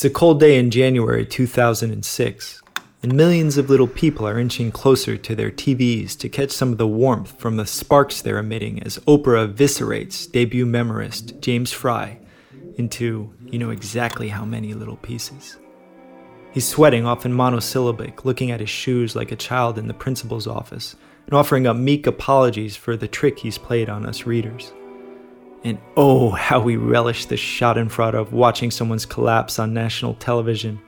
It's a cold day in January 2006, and millions of little people are inching closer to their TVs to catch some of the warmth from the sparks they're emitting as Oprah eviscerates debut memorist James Frey into you know exactly how many little pieces. He's sweating, often monosyllabic, looking at his shoes like a child in the principal's office, and offering up meek apologies for the trick he's played on us readers. And oh, how we relish the schadenfreude of watching someone's collapse on national television.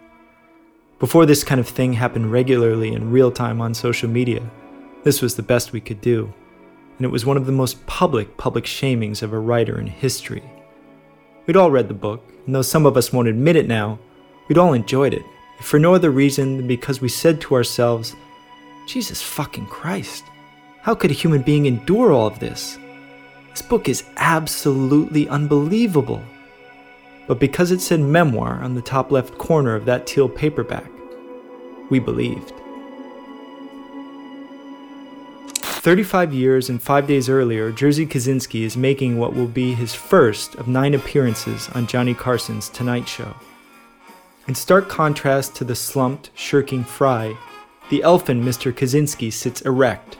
Before this kind of thing happened regularly in real time on social media, this was the best we could do, and it was one of the most public public shamings of a writer in history. We'd all read the book, and though some of us won't admit it now, we'd all enjoyed it, for no other reason than because we said to ourselves, Jesus fucking Christ, how could a human being endure all of this? This book is absolutely unbelievable. But because it said memoir on the top left corner of that teal paperback, we believed. 35 years and 5 days earlier, Jerzy Kosinski is making what will be his first of nine appearances on Johnny Carson's Tonight Show. In stark contrast to the slumped, shirking Frey, the elfin Mr. Kosinski sits erect,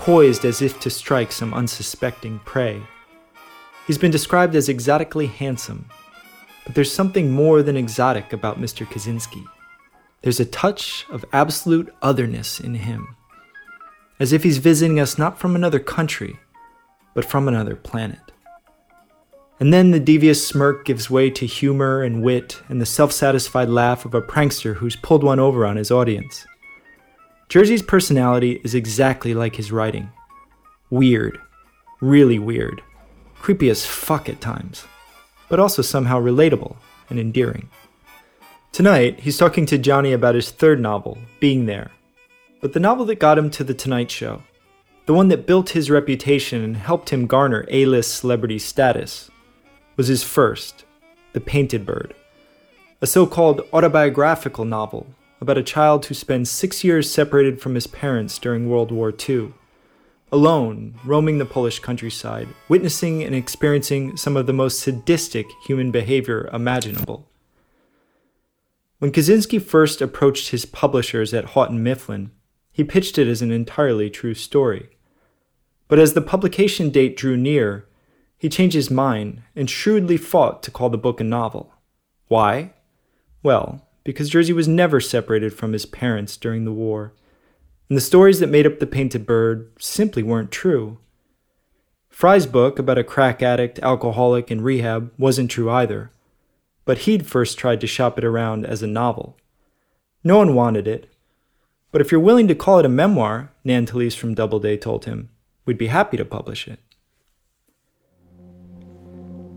poised as if to strike some unsuspecting prey. He's been described as exotically handsome, but there's something more than exotic about Mr. Kosinski. There's a touch of absolute otherness in him, as if he's visiting us not from another country, but from another planet. And then the devious smirk gives way to humor and wit and the self satisfied laugh of a prankster who's pulled one over on his audience. Jerzy's personality is exactly like his writing. Weird, really weird, creepy as fuck at times, but also somehow relatable and endearing. Tonight, he's talking to Johnny about his third novel, Being There, but the novel that got him to The Tonight Show, the one that built his reputation and helped him garner A list celebrity status, was his first, The Painted Bird, a so called autobiographical novel about a child who spends six years separated from his parents during World War II, alone, roaming the Polish countryside, witnessing and experiencing some of the most sadistic human behavior imaginable. When Kosinski first approached his publishers at Houghton Mifflin, he pitched it as an entirely true story. But as the publication date drew near, he changed his mind and shrewdly fought to call the book a novel. Why? Well, because Jerzy was never separated from his parents during the war, and the stories that made up The Painted Bird simply weren't true. Frey's book about a crack addict, alcoholic, and rehab wasn't true either, but he'd first tried to shop it around as a novel. No one wanted it, but if you're willing to call it a memoir, Nan from Doubleday told him, we'd be happy to publish it.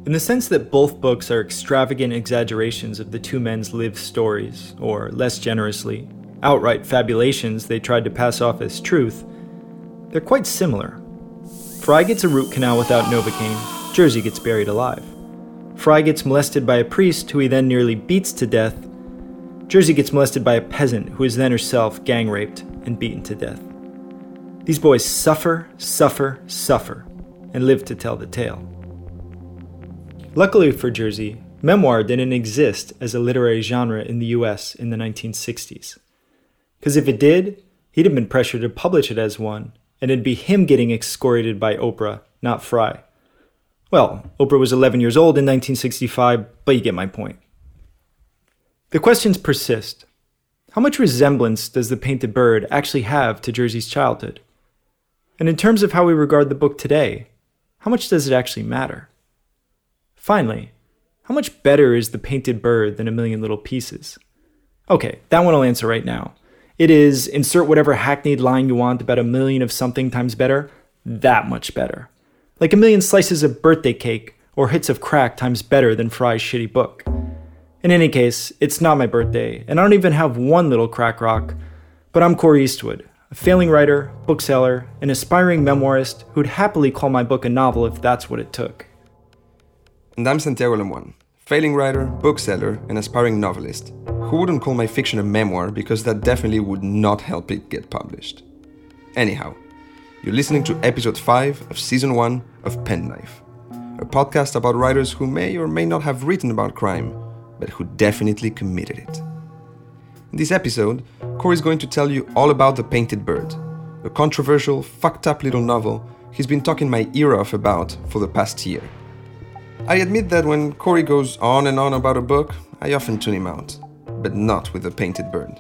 In the sense that both books are extravagant exaggerations of the two men's lived stories, or less generously, outright fabulations they tried to pass off as truth, they're quite similar. Frey gets a root canal without Novocaine, Jerzy gets buried alive. Frey gets molested by a priest who he then nearly beats to death. Jerzy gets molested by a peasant who is then herself gang raped and beaten to death. These boys suffer, suffer, suffer, and live to tell the tale. Luckily for Jerzy, memoir didn't exist as a literary genre in the US in the 1960s. Because if it did, he'd have been pressured to publish it as one, and it'd be him getting excoriated by Oprah, not Frey. Well, Oprah was 11 years old in 1965, but you get my point. The questions persist. How much resemblance does The Painted Bird actually have to Jerzy's childhood? And in terms of how we regard the book today, how much does it actually matter? Finally, how much better is The Painted Bird than A Million Little Pieces? Okay, that one I'll answer right now. It is insert whatever hackneyed line you want about a million of something times better, that much better. Like a million slices of birthday cake or hits of crack times better than Frey's shitty book. In any case, it's not my birthday, and I don't even have one little crack rock, but I'm Corey Eastwood, a failing writer, bookseller, an aspiring memoirist who'd happily call my book a novel if that's what it took. And I'm Santiago Lemoine, failing writer, bookseller, and aspiring novelist, who wouldn't call my fiction a memoir because that definitely would not help it get published. Anyhow, you're listening to episode 5 of season 1 of Penknife, a podcast about writers who may or may not have written about crime, but who definitely committed it. In this episode, Corey's going to tell you all about The Painted Bird, a controversial, fucked up little novel he's been talking my ear off about for the past year. I admit that when Corey goes on and on about a book, I often tune him out, but not with The Painted Bird.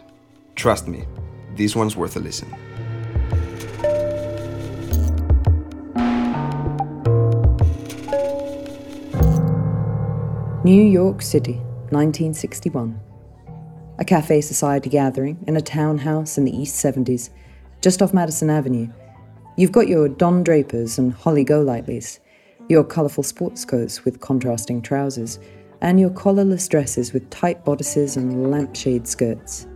Trust me, this one's worth a listen. New York City, 1961. A cafe society gathering in a townhouse in the East 70s, just off Madison Avenue. You've got your Don Drapers and Holly Golightly's, your colourful sports coats with contrasting trousers, and your collarless dresses with tight bodices and lampshade skirts.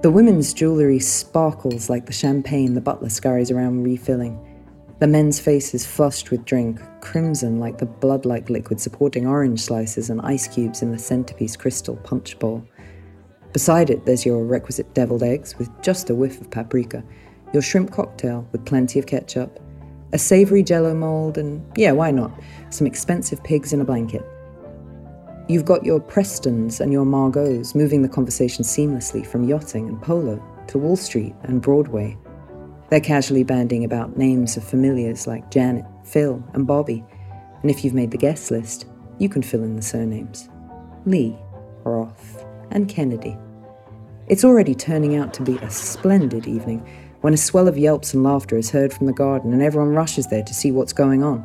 The women's jewellery sparkles like the champagne the butler scurries around refilling. The men's faces flushed with drink, crimson like the blood like liquid supporting orange slices and ice cubes in the centerpiece crystal punch bowl. Beside it, there's your requisite deviled eggs with just a whiff of paprika, your shrimp cocktail with plenty of ketchup, a savory jello mold, and yeah, why not, some expensive pigs in a blanket. You've got your Prestons and your Margots moving the conversation seamlessly from yachting and polo to Wall Street and Broadway they're casually banding about names of familiars like Janet, Phil, and Bobby. And if you've made the guest list, you can fill in the surnames Lee, Roth, and Kennedy. It's already turning out to be a splendid evening when a swell of yelps and laughter is heard from the garden and everyone rushes there to see what's going on.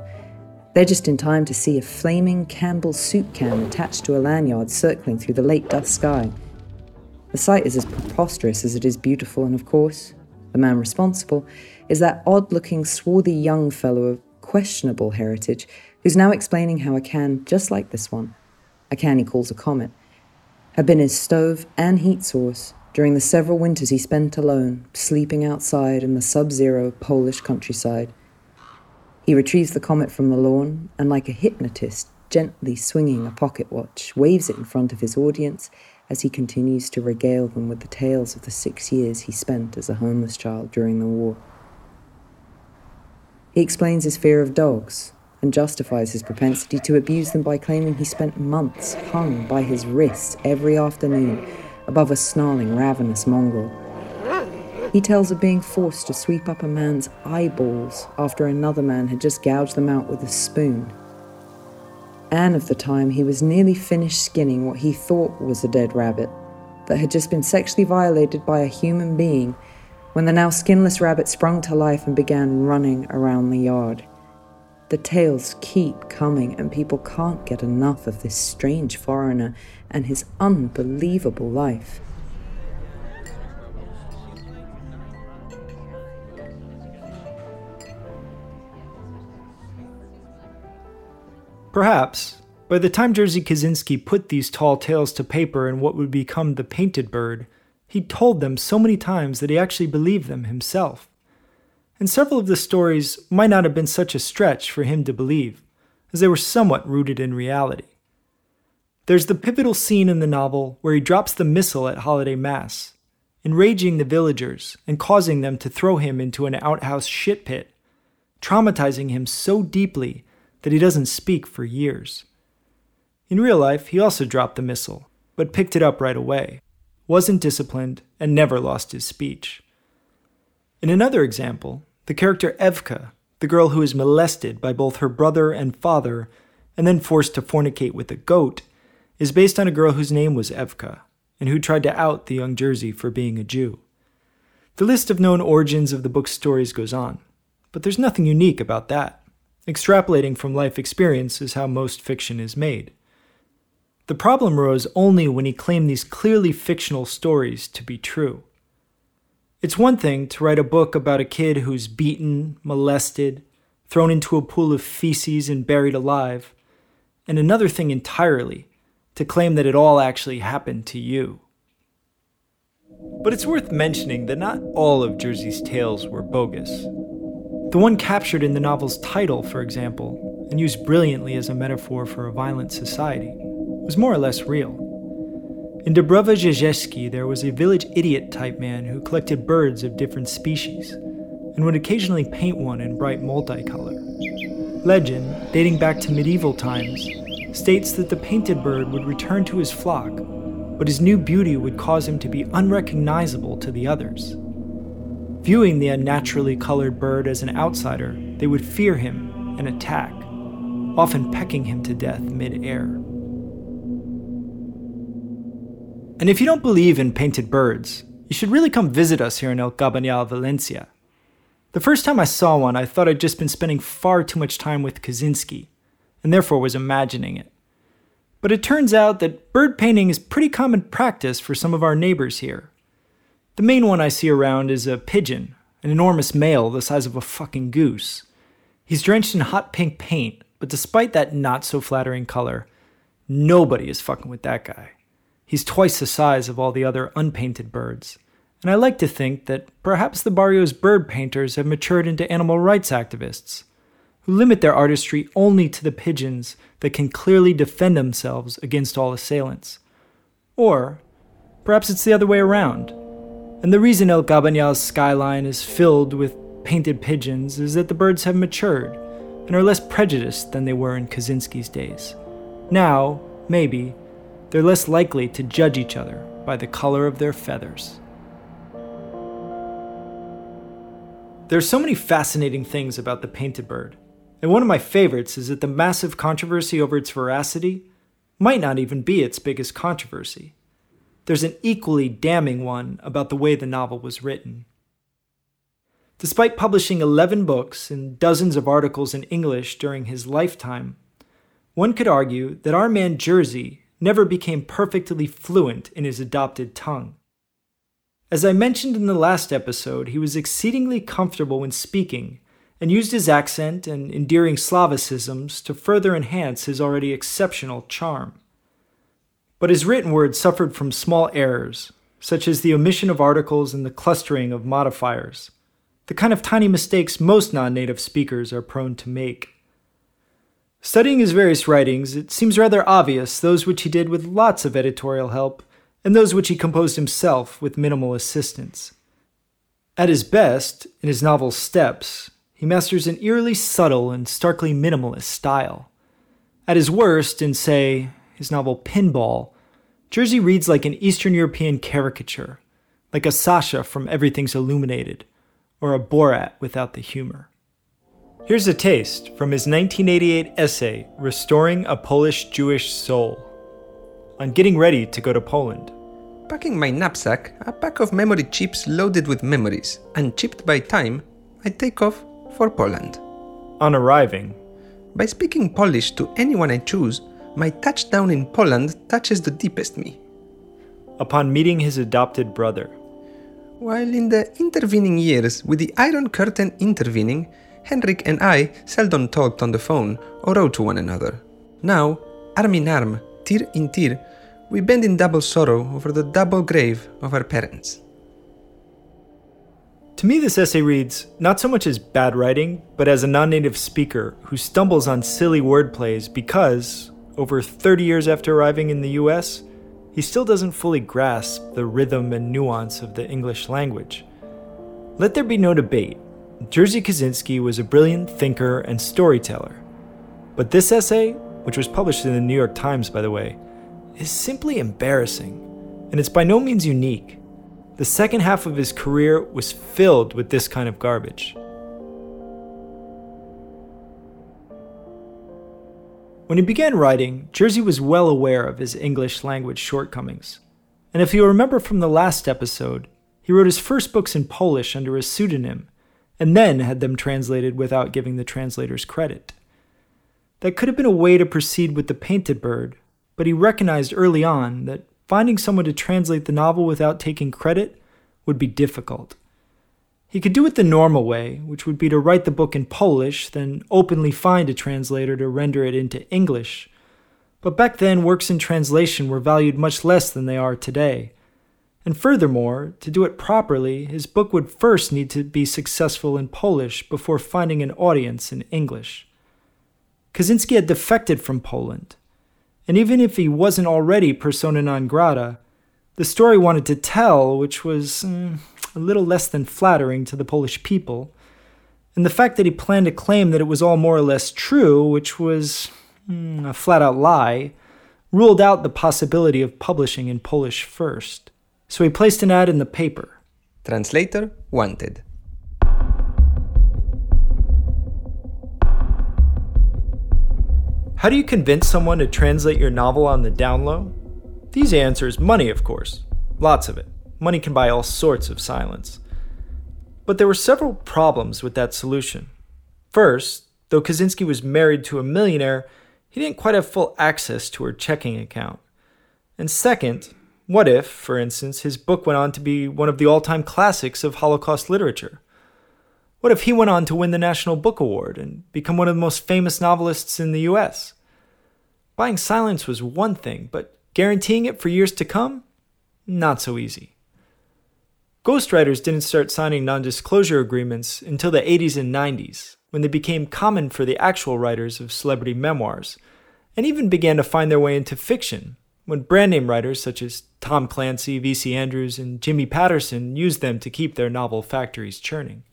They're just in time to see a flaming Campbell's soup can attached to a lanyard circling through the late dusk sky. The sight is as preposterous as it is beautiful, and of course, the man responsible, is that odd looking, swarthy young fellow of questionable heritage who's now explaining how a can just like this one, a can he calls a comet, had been his stove and heat source during the several winters he spent alone, sleeping outside in the sub zero Polish countryside. He retrieves the comet from the lawn and, like a hypnotist, gently swinging a pocket watch, waves it in front of his audience as he continues to regale them with the tales of the six years he spent as a homeless child during the war. He explains his fear of dogs and justifies his propensity to abuse them by claiming he spent months hung by his wrists every afternoon above a snarling, ravenous mongrel. He tells of being forced to sweep up a man's eyeballs after another man had just gouged them out with a spoon and of the time he was nearly finished skinning what he thought was a dead rabbit that had just been sexually violated by a human being when the now skinless rabbit sprung to life and began running around the yard. The tales keep coming, and people can't get enough of this strange foreigner and his unbelievable life. Perhaps, by the time Jerzy Kosinski put these tall tales to paper in what would become The Painted Bird, he'd told them so many times that he actually believed them himself. And several of the stories might not have been such a stretch for him to believe, as they were somewhat rooted in reality. There's the pivotal scene in the novel where he drops the missal at holiday mass, enraging the villagers and causing them to throw him into an outhouse shit pit, traumatizing him so deeply that he doesn't speak for years. In real life, he also dropped the missal, but picked it up right away, wasn't disciplined, and never lost his speech. In another example, the character Evka, the girl who is molested by both her brother and father and then forced to fornicate with a goat, is based on a girl whose name was Evka and who tried to out the young Jerzy for being a Jew. The list of known origins of the book's stories goes on, but there's nothing unique about that. Extrapolating from life experience is how most fiction is made. The problem arose only when he claimed these clearly fictional stories to be true. It's one thing to write a book about a kid who's beaten, molested, thrown into a pool of feces, and buried alive, and another thing entirely to claim that it all actually happened to you. But it's worth mentioning that not all of Jerzy's tales were bogus. The one captured in the novel's title, for example, and used brilliantly as a metaphor for a violent society, was more or less real. In Rzeszewski, there was a village idiot type man who collected birds of different species and would occasionally paint one in bright multicolor. Legend, dating back to medieval times, states that the painted bird would return to his flock, but his new beauty would cause him to be unrecognizable to the others. Viewing the unnaturally colored bird as an outsider, they would fear him and attack, often pecking him to death mid-air. And if you don't believe in painted birds, you should really come visit us here in El Cabanyal, Valencia. The first time I saw one, I thought I'd just been spending far too much time with Kosinski, and therefore was imagining it. But it turns out that bird painting is pretty common practice for some of our neighbors here. The main one I see around is a pigeon, an enormous male the size of a fucking goose. He's drenched in hot pink paint, but despite that not so flattering color, nobody is fucking with that guy. He's twice the size of all the other unpainted birds and I like to think that perhaps the barrio's bird painters have matured into animal rights activists, who limit their artistry only to the pigeons that can clearly defend themselves against all assailants. Or perhaps it's the other way around, and the reason El Cabanyal's skyline is filled with painted pigeons is that the birds have matured and are less prejudiced than they were in Kosinski's days. Now, maybe, they're less likely to judge each other by the color of their feathers. There are so many fascinating things about the painted bird, and one of my favorites is that the massive controversy over its veracity might not even be its biggest controversy. There's an equally damning one about the way the novel was written. Despite publishing 11 books and dozens of articles in English during his lifetime, one could argue that our man Jerzy never became perfectly fluent in his adopted tongue. As I mentioned in the last episode, he was exceedingly comfortable when speaking and used his accent and endearing Slavicisms to further enhance his already exceptional charm. But his written word suffered from small errors, such as the omission of articles and the clustering of modifiers, the kind of tiny mistakes most non native speakers are prone to make. Studying his various writings, it seems rather obvious those which he did with lots of editorial help and those which he composed himself with minimal assistance. At his best, in his novel Steps, he masters an eerily subtle and starkly minimalist style. At his worst, in, say, his novel Pinball, Jerzy reads like an Eastern European caricature, like a Sasha from Everything's Illuminated, or a Borat without the humor. Here's a taste from his 1988 essay, Restoring a Polish Jewish Soul on getting ready to go to Poland. Packing my knapsack, a pack of memory chips loaded with memories, and chipped by time, I take off for Poland. On arriving, by speaking Polish to anyone I choose, my touchdown in Poland touches the deepest me. Upon meeting his adopted brother. While in the intervening years, with the Iron Curtain intervening, Henrik and I seldom talked on the phone or wrote to one another. Now, arm in arm, tir in tir, we bend in double sorrow over the double grave of our parents. To me, this essay reads not so much as bad writing, but as a non native speaker who stumbles on silly word plays because, over 30 years after arriving in the US, he still doesn't fully grasp the rhythm and nuance of the English language. Let there be no debate. Jerzy Kosinski was a brilliant thinker and storyteller. But this essay which was published in the New York Times, by the way, is simply embarrassing, and it's by no means unique. The second half of his career was filled with this kind of garbage. When he began writing, Jerzy was well aware of his English language shortcomings. And if you remember from the last episode, he wrote his first books in Polish under a pseudonym, and then had them translated without giving the translators credit. That could have been a way to proceed with The Painted Bird, but he recognized early on that finding someone to translate the novel without taking credit would be difficult. He could do it the normal way, which would be to write the book in Polish, then openly find a translator to render it into English. But back then, works in translation were valued much less than they are today. And furthermore, to do it properly, his book would first need to be successful in Polish before finding an audience in English. Kosinski had defected from Poland. And even if he wasn't already persona non grata, the story wanted to tell, which was mm, a little less than flattering to the Polish people, and the fact that he planned to claim that it was all more or less true, which was mm, a flat out lie, ruled out the possibility of publishing in Polish first. So he placed an ad in the paper. Translator wanted. How do you convince someone to translate your novel on the down low? The easy answer is money, of course. Lots of it. Money can buy all sorts of silence. But there were several problems with that solution. First, though Kosinski was married to a millionaire, he didn't quite have full access to her checking account. And second, what if, for instance, his book went on to be one of the all time classics of Holocaust literature? What if he went on to win the National Book Award and become one of the most famous novelists in the US? Buying silence was one thing, but guaranteeing it for years to come? Not so easy. Ghostwriters didn't start signing non disclosure agreements until the 80s and 90s, when they became common for the actual writers of celebrity memoirs, and even began to find their way into fiction, when brand name writers such as Tom Clancy, V.C. Andrews, and Jimmy Patterson used them to keep their novel factories churning.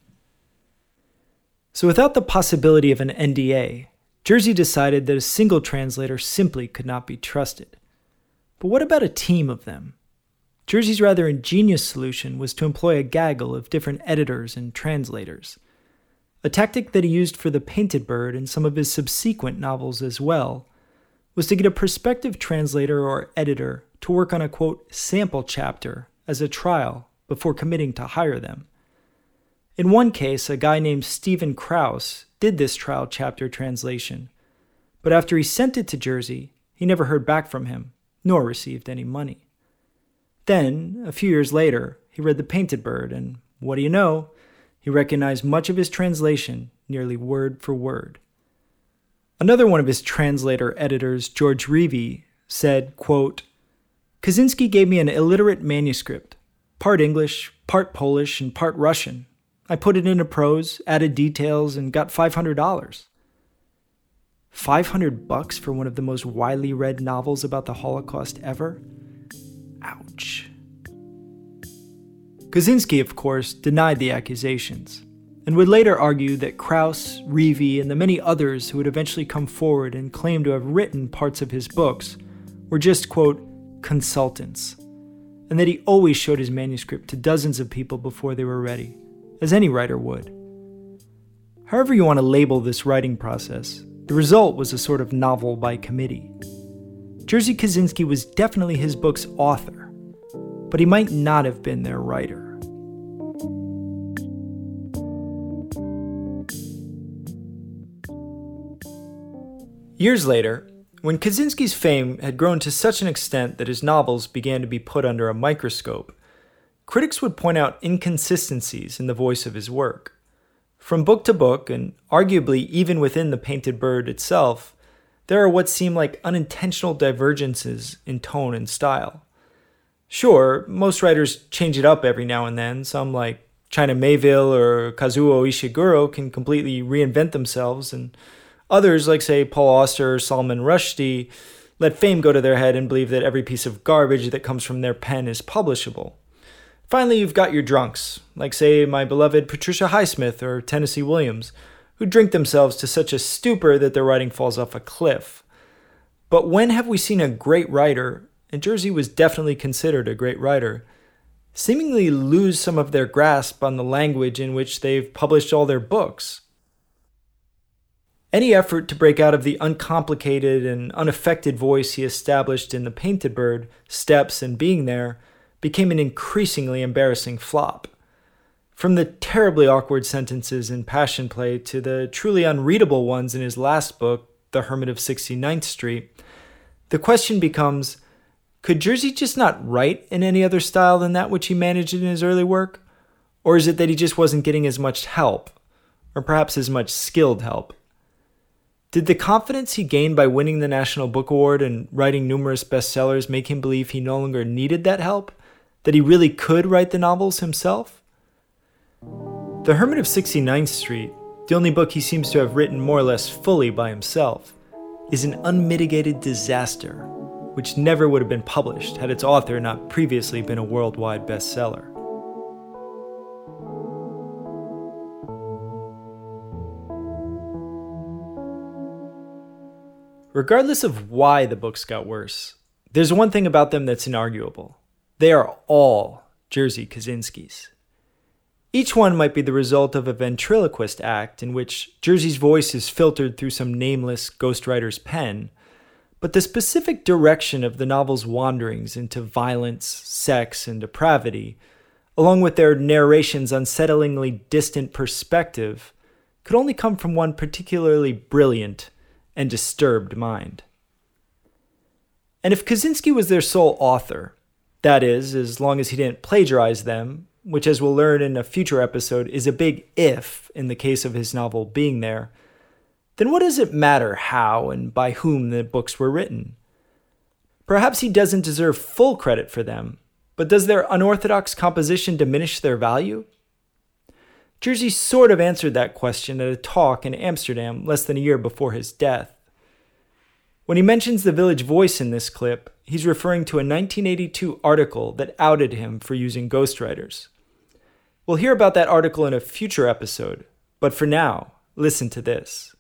So, without the possibility of an NDA, Jerzy decided that a single translator simply could not be trusted. But what about a team of them? Jerzy's rather ingenious solution was to employ a gaggle of different editors and translators. A tactic that he used for The Painted Bird and some of his subsequent novels as well was to get a prospective translator or editor to work on a quote sample chapter as a trial before committing to hire them. In one case, a guy named Stephen Kraus did this trial chapter translation, but after he sent it to Jerzy, he never heard back from him, nor received any money. Then, a few years later, he read The Painted Bird, and what do you know? He recognized much of his translation nearly word for word. Another one of his translator editors, George Reavey, said, quote, Kosinski gave me an illiterate manuscript, part English, part Polish, and part Russian. I put it into prose, added details, and got $500. 500 bucks for one of the most widely read novels about the Holocaust ever? Ouch. Kosinski, of course, denied the accusations, and would later argue that Kraus, Reavey, and the many others who would eventually come forward and claim to have written parts of his books were just, quote, consultants, and that he always showed his manuscript to dozens of people before they were ready as any writer would. However, you want to label this writing process, the result was a sort of novel by committee. Jerzy Kosinski was definitely his book's author, but he might not have been their writer. Years later, when Kosinski's fame had grown to such an extent that his novels began to be put under a microscope, critics would point out inconsistencies in the voice of his work. From book to book, and arguably even within The Painted Bird itself, there are what seem like unintentional divergences in tone and style. Sure, most writers change it up every now and then. Some, like China Miéville or Kazuo Ishiguro, can completely reinvent themselves, and others, like, say, Paul Auster or Salman Rushdie, let fame go to their head and believe that every piece of garbage that comes from their pen is publishable. Finally, you've got your drunks, like, say, my beloved Patricia Highsmith or Tennessee Williams, who drink themselves to such a stupor that their writing falls off a cliff. But when have we seen a great writer, and Jerzy was definitely considered a great writer, seemingly lose some of their grasp on the language in which they've published all their books? Any effort to break out of the uncomplicated and unaffected voice he established in The Painted Bird, Steps, and Being There became an increasingly embarrassing flop. From the terribly awkward sentences in Passion Play to the truly unreadable ones in his last book, The Hermit of 69th Street, the question becomes could Jerzy just not write in any other style than that which he managed in his early work? Or is it that he just wasn't getting as much help, or perhaps as much skilled help? Did the confidence he gained by winning the National Book Award and writing numerous bestsellers make him believe he no longer needed that help? that he really could write the novels himself? The Hermit of 69th Street, the only book he seems to have written more or less fully by himself, is an unmitigated disaster, which never would have been published had its author not previously been a worldwide bestseller. Regardless of why the books got worse, there's one thing about them that's inarguable. They are all Jerzy Kosinski's. Each one might be the result of a ventriloquist act in which Jerzy's voice is filtered through some nameless ghostwriter's pen, but the specific direction of the novel's wanderings into violence, sex, and depravity, along with their narration's unsettlingly distant perspective, could only come from one particularly brilliant and disturbed mind. And if Kosinski was their sole author, that is, as long as he didn't plagiarize them, which, as we'll learn in a future episode, is a big if in the case of his novel being there, then what does it matter how and by whom the books were written? Perhaps he doesn't deserve full credit for them, but does their unorthodox composition diminish their value? Jerzy sort of answered that question at a talk in Amsterdam less than a year before his death. When he mentions the Village Voice in this clip, he's referring to a 1982 article that outed him for using ghostwriters. We'll hear about that article in a future episode, but for now, listen to this.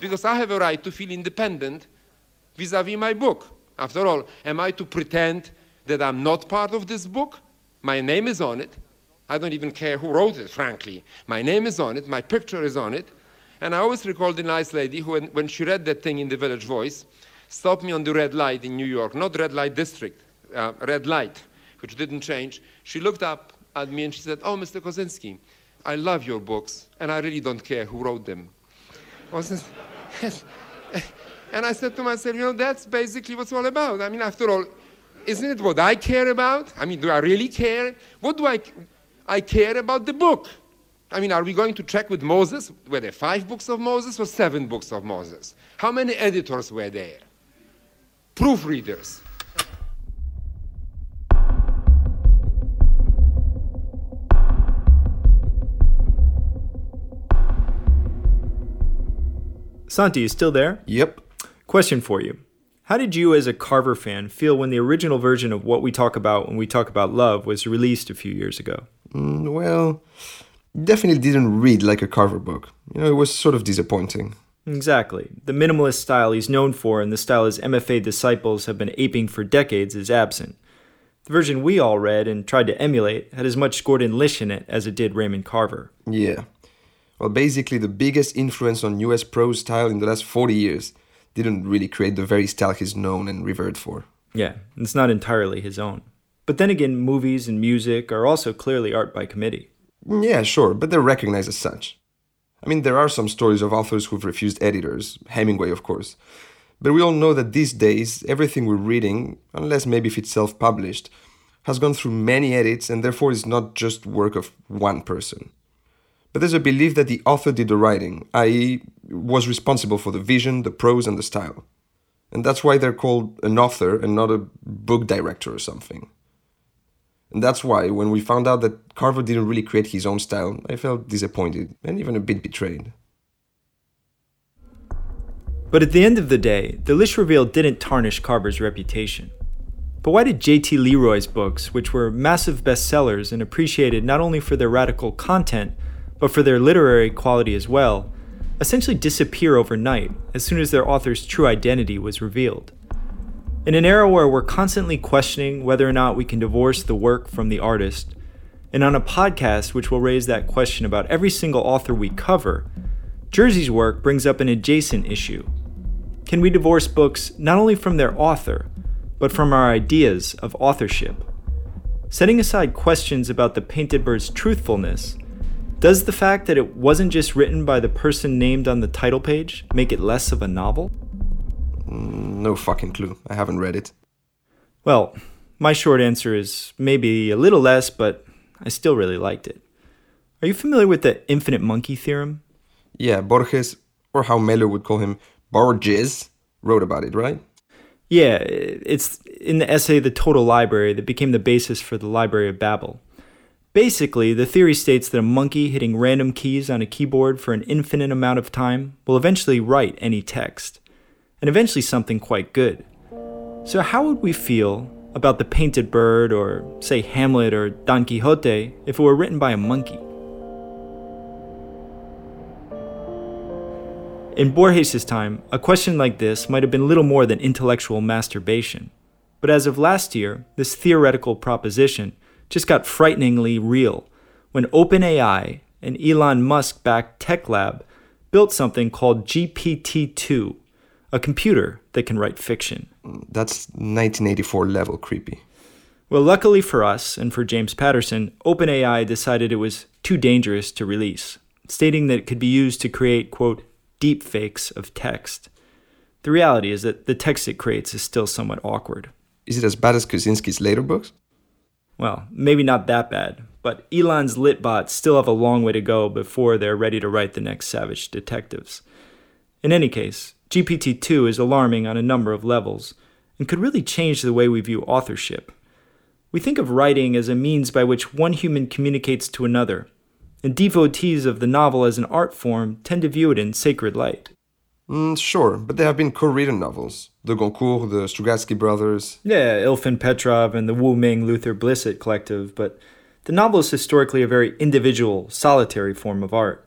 Because I have a right to feel independent vis a vis my book. After all, am I to pretend that I'm not part of this book? My name is on it. I don't even care who wrote it, frankly. My name is on it, my picture is on it. And I always recall the nice lady who, when she read that thing in the Village Voice, stopped me on the red light in New York, not red light district, uh, red light, which didn't change. She looked up at me and she said, Oh, Mr. Kosinski, I love your books, and I really don't care who wrote them. and I said to myself, you know, that's basically what's all about. I mean, after all, isn't it what I care about? I mean, do I really care? What do I, I care about the book? I mean, are we going to check with Moses? Were there five books of Moses or seven books of Moses? How many editors were there? Proofreaders. Santi, you still there? Yep. Question for you. How did you, as a Carver fan, feel when the original version of what we talk about when we talk about love was released a few years ago? Mm, well, definitely didn't read like a Carver book. You know, it was sort of disappointing. Exactly. The minimalist style he's known for and the style his MFA disciples have been aping for decades is absent. The version we all read and tried to emulate had as much Gordon Lish in it as it did Raymond Carver. Yeah. Well, basically, the biggest influence on US prose style in the last 40 years didn't really create the very style he's known and revered for. Yeah, it's not entirely his own. But then again, movies and music are also clearly art by committee. Yeah, sure, but they're recognized as such. I mean, there are some stories of authors who've refused editors, Hemingway, of course. But we all know that these days, everything we're reading, unless maybe if it's self published, has gone through many edits and therefore is not just work of one person. But there's a belief that the author did the writing, i.e., was responsible for the vision, the prose, and the style. And that's why they're called an author and not a book director or something. And that's why, when we found out that Carver didn't really create his own style, I felt disappointed and even a bit betrayed. But at the end of the day, the Lish reveal didn't tarnish Carver's reputation. But why did J.T. Leroy's books, which were massive bestsellers and appreciated not only for their radical content, but for their literary quality as well, essentially disappear overnight as soon as their author's true identity was revealed? In an era where we're constantly questioning whether or not we can divorce the work from the artist, and on a podcast which will raise that question about every single author we cover, Jerzy's work brings up an adjacent issue. Can we divorce books not only from their author, but from our ideas of authorship? Setting aside questions about the painted bird's truthfulness, does the fact that it wasn't just written by the person named on the title page make it less of a novel? No fucking clue. I haven't read it. Well, my short answer is maybe a little less, but I still really liked it. Are you familiar with the infinite monkey theorem? Yeah, Borges, or how Melo would call him, Borges, wrote about it, right? Yeah, it's in the essay The Total Library that became the basis for the Library of Babel. Basically, the theory states that a monkey hitting random keys on a keyboard for an infinite amount of time will eventually write any text and eventually something quite good. So, how would we feel about The Painted Bird, or say Hamlet or Don Quixote, if it were written by a monkey? In Borges' time, a question like this might have been little more than intellectual masturbation. But as of last year, this theoretical proposition just got frighteningly real when OpenAI, an Elon Musk backed tech lab, built something called GPT 2, a computer that can write fiction. That's 1984 level creepy. Well, luckily for us and for James Patterson, OpenAI decided it was too dangerous to release, stating that it could be used to create, quote, deep fakes of text. The reality is that the text it creates is still somewhat awkward. Is it as bad as Kosinski's later books? Well, maybe not that bad, but Elon's litbots still have a long way to go before they're ready to write the next Savage Detectives. In any case, GPT 2 is alarming on a number of levels and could really change the way we view authorship. We think of writing as a means by which one human communicates to another, and devotees of the novel as an art form tend to view it in sacred light. Mm, sure, but there have been co-written novels. The Goncourt, the Strugatsky brothers. Yeah, Ilf and Petrov and the Wu Ming Luther Blissett collective, but the novel is historically a very individual, solitary form of art.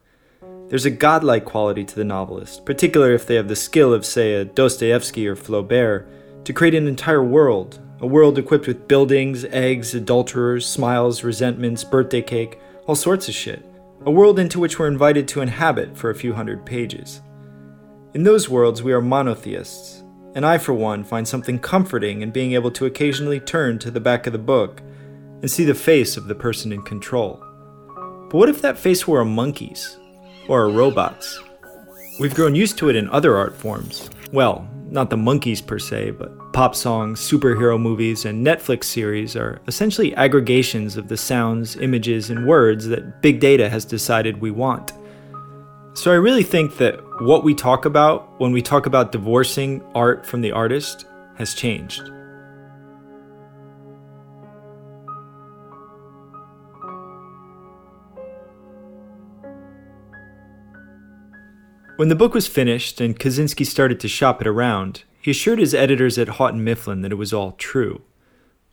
There's a godlike quality to the novelist, particularly if they have the skill of, say, a Dostoevsky or Flaubert, to create an entire world, a world equipped with buildings, eggs, adulterers, smiles, resentments, birthday cake, all sorts of shit. A world into which we're invited to inhabit for a few hundred pages. In those worlds, we are monotheists, and I, for one, find something comforting in being able to occasionally turn to the back of the book and see the face of the person in control. But what if that face were a monkey's? Or a robot's? We've grown used to it in other art forms. Well, not the monkeys per se, but pop songs, superhero movies, and Netflix series are essentially aggregations of the sounds, images, and words that big data has decided we want. So I really think that what we talk about when we talk about divorcing art from the artist has changed. When the book was finished and Kosinski started to shop it around, he assured his editors at Houghton Mifflin that it was all true.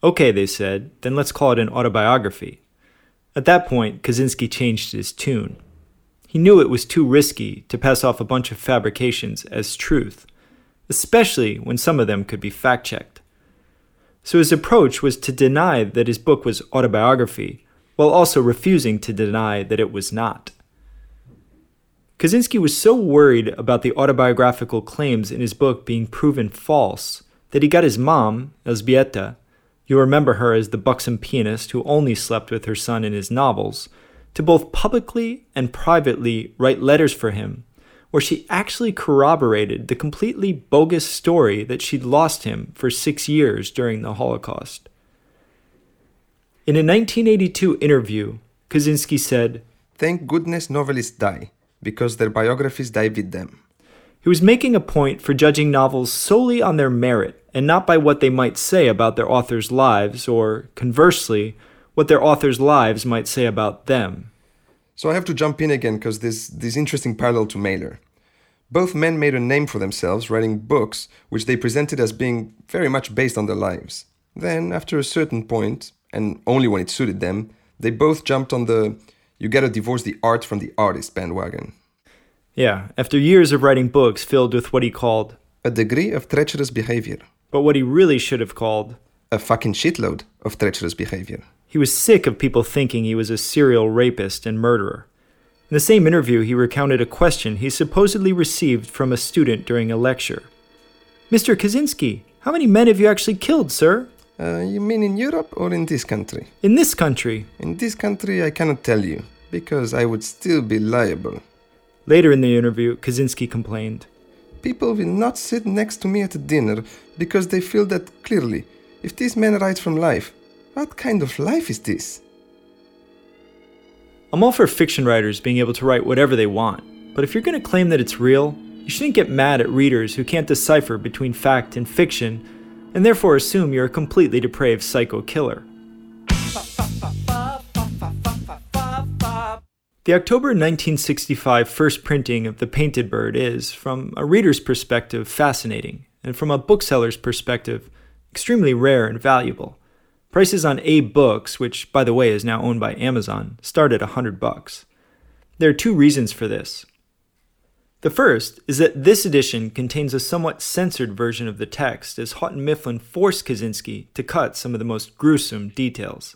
Okay, they said, then let's call it an autobiography. At that point, Kosinski changed his tune. He knew it was too risky to pass off a bunch of fabrications as truth, especially when some of them could be fact checked. So his approach was to deny that his book was autobiography, while also refusing to deny that it was not. Kosinski was so worried about the autobiographical claims in his book being proven false that he got his mom, Elzbieta, you'll remember her as the buxom pianist who only slept with her son in his novels, to both publicly and privately write letters for him, where she actually corroborated the completely bogus story that she'd lost him for six years during the Holocaust. In a 1982 interview, Kosinski said, Thank goodness novelists die because their biographies die with them. He was making a point for judging novels solely on their merit and not by what they might say about their authors' lives, or, conversely, what their authors' lives might say about them. So I have to jump in again because there's this interesting parallel to Mailer. Both men made a name for themselves writing books which they presented as being very much based on their lives. Then, after a certain point, and only when it suited them, they both jumped on the you gotta divorce the art from the artist bandwagon. Yeah, after years of writing books filled with what he called a degree of treacherous behavior. But what he really should have called a fucking shitload of treacherous behavior. He was sick of people thinking he was a serial rapist and murderer. In the same interview, he recounted a question he supposedly received from a student during a lecture. Mr. Kosinski, how many men have you actually killed, sir? Uh, you mean in Europe or in this country? In this country. In this country, I cannot tell you, because I would still be liable. Later in the interview, Kosinski complained. People will not sit next to me at dinner because they feel that clearly, if these men write from life, what kind of life is this? I'm all for fiction writers being able to write whatever they want, but if you're going to claim that it's real, you shouldn't get mad at readers who can't decipher between fact and fiction and therefore assume you're a completely depraved psycho killer. The October 1965 first printing of The Painted Bird is, from a reader's perspective, fascinating, and from a bookseller's perspective, extremely rare and valuable. Prices on AbeBooks, which by the way is now owned by Amazon, start at 100 bucks. There are two reasons for this. The first is that this edition contains a somewhat censored version of the text, as Houghton Mifflin forced Kosinski to cut some of the most gruesome details.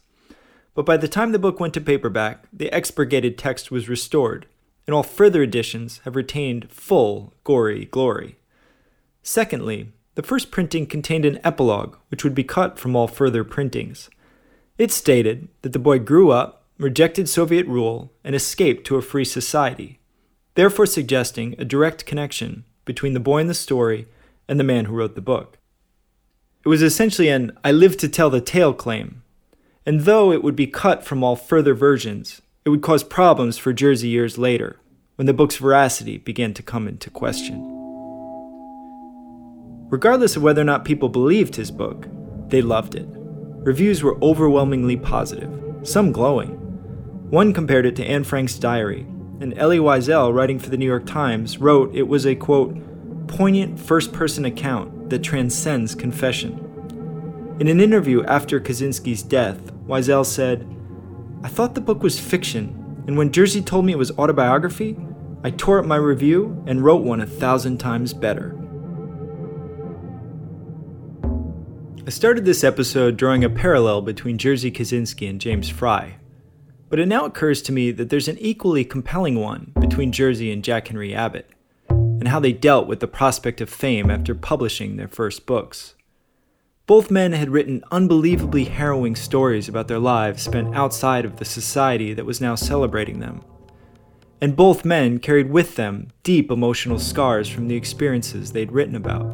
But by the time the book went to paperback, the expurgated text was restored, and all further editions have retained full gory glory. Secondly, the first printing contained an epilogue, which would be cut from all further printings. It stated that the boy grew up, rejected Soviet rule, and escaped to a free society therefore suggesting a direct connection between the boy in the story and the man who wrote the book. It was essentially an I live to tell the tale claim, and though it would be cut from all further versions, it would cause problems for Jerzy years later, when the book's veracity began to come into question. Regardless of whether or not people believed his book, they loved it. Reviews were overwhelmingly positive, some glowing. One compared it to Anne Frank's diary and Elie Wiesel, writing for the New York Times, wrote it was a quote, poignant first person account that transcends confession. In an interview after Kosinski's death, Wiesel said, I thought the book was fiction, and when Jerzy told me it was autobiography, I tore up my review and wrote one a thousand times better. I started this episode drawing a parallel between Jerzy Kosinski and James Frey, but it now occurs to me that there's an equally compelling one between Jerzy and Jack Henry Abbott, and how they dealt with the prospect of fame after publishing their first books. Both men had written unbelievably harrowing stories about their lives spent outside of the society that was now celebrating them. And both men carried with them deep emotional scars from the experiences they'd written about.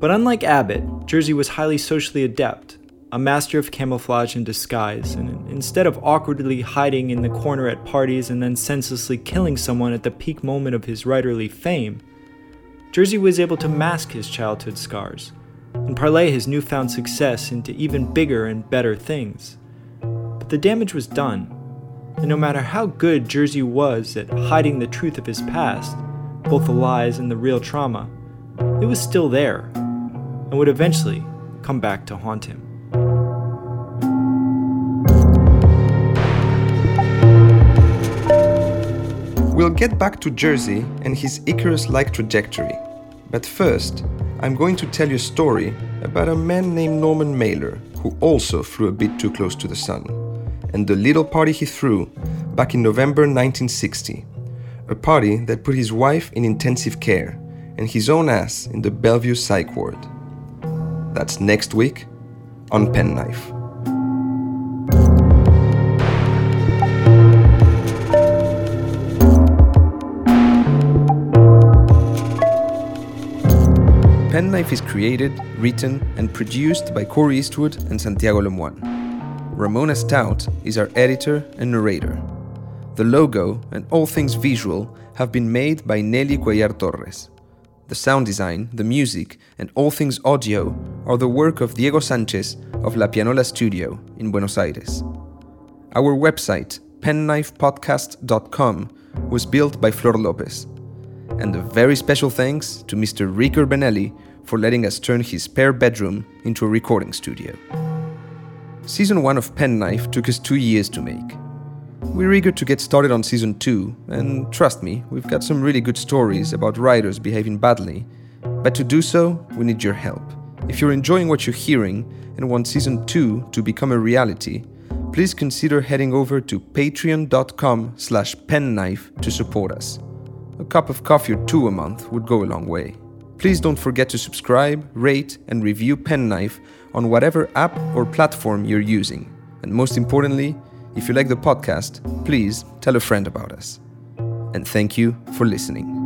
But unlike Abbott, Jerzy was highly socially adept a master of camouflage and disguise, and instead of awkwardly hiding in the corner at parties and then senselessly killing someone at the peak moment of his writerly fame, Jerzy was able to mask his childhood scars and parlay his newfound success into even bigger and better things. But the damage was done, and no matter how good Jerzy was at hiding the truth of his past, both the lies and the real trauma, it was still there and would eventually come back to haunt him. We'll get back to Jerzy and his Icarus like trajectory. But first, I'm going to tell you a story about a man named Norman Mailer who also flew a bit too close to the sun, and the little party he threw back in November 1960. A party that put his wife in intensive care and his own ass in the Bellevue psych ward. That's next week on Penknife. Penknife is created, written, and produced by Corey Eastwood and Santiago Lemoine. Ramona Stout is our editor and narrator. The logo and all things visual have been made by Nelly Cuellar Torres. The sound design, the music, and all things audio are the work of Diego Sanchez of La Pianola Studio in Buenos Aires. Our website, penknifepodcast.com, was built by Flor Lopez. And a very special thanks to Mr. Rick Urbanelli for letting us turn his spare bedroom into a recording studio. Season 1 of Penknife took us two years to make. We're eager to get started on season 2, and trust me, we've got some really good stories about writers behaving badly. But to do so, we need your help. If you're enjoying what you're hearing and want season 2 to become a reality, please consider heading over to patreon.com slash penknife to support us. A cup of coffee or two a month would go a long way. Please don't forget to subscribe, rate, and review Penknife on whatever app or platform you're using. And most importantly, if you like the podcast, please tell a friend about us. And thank you for listening.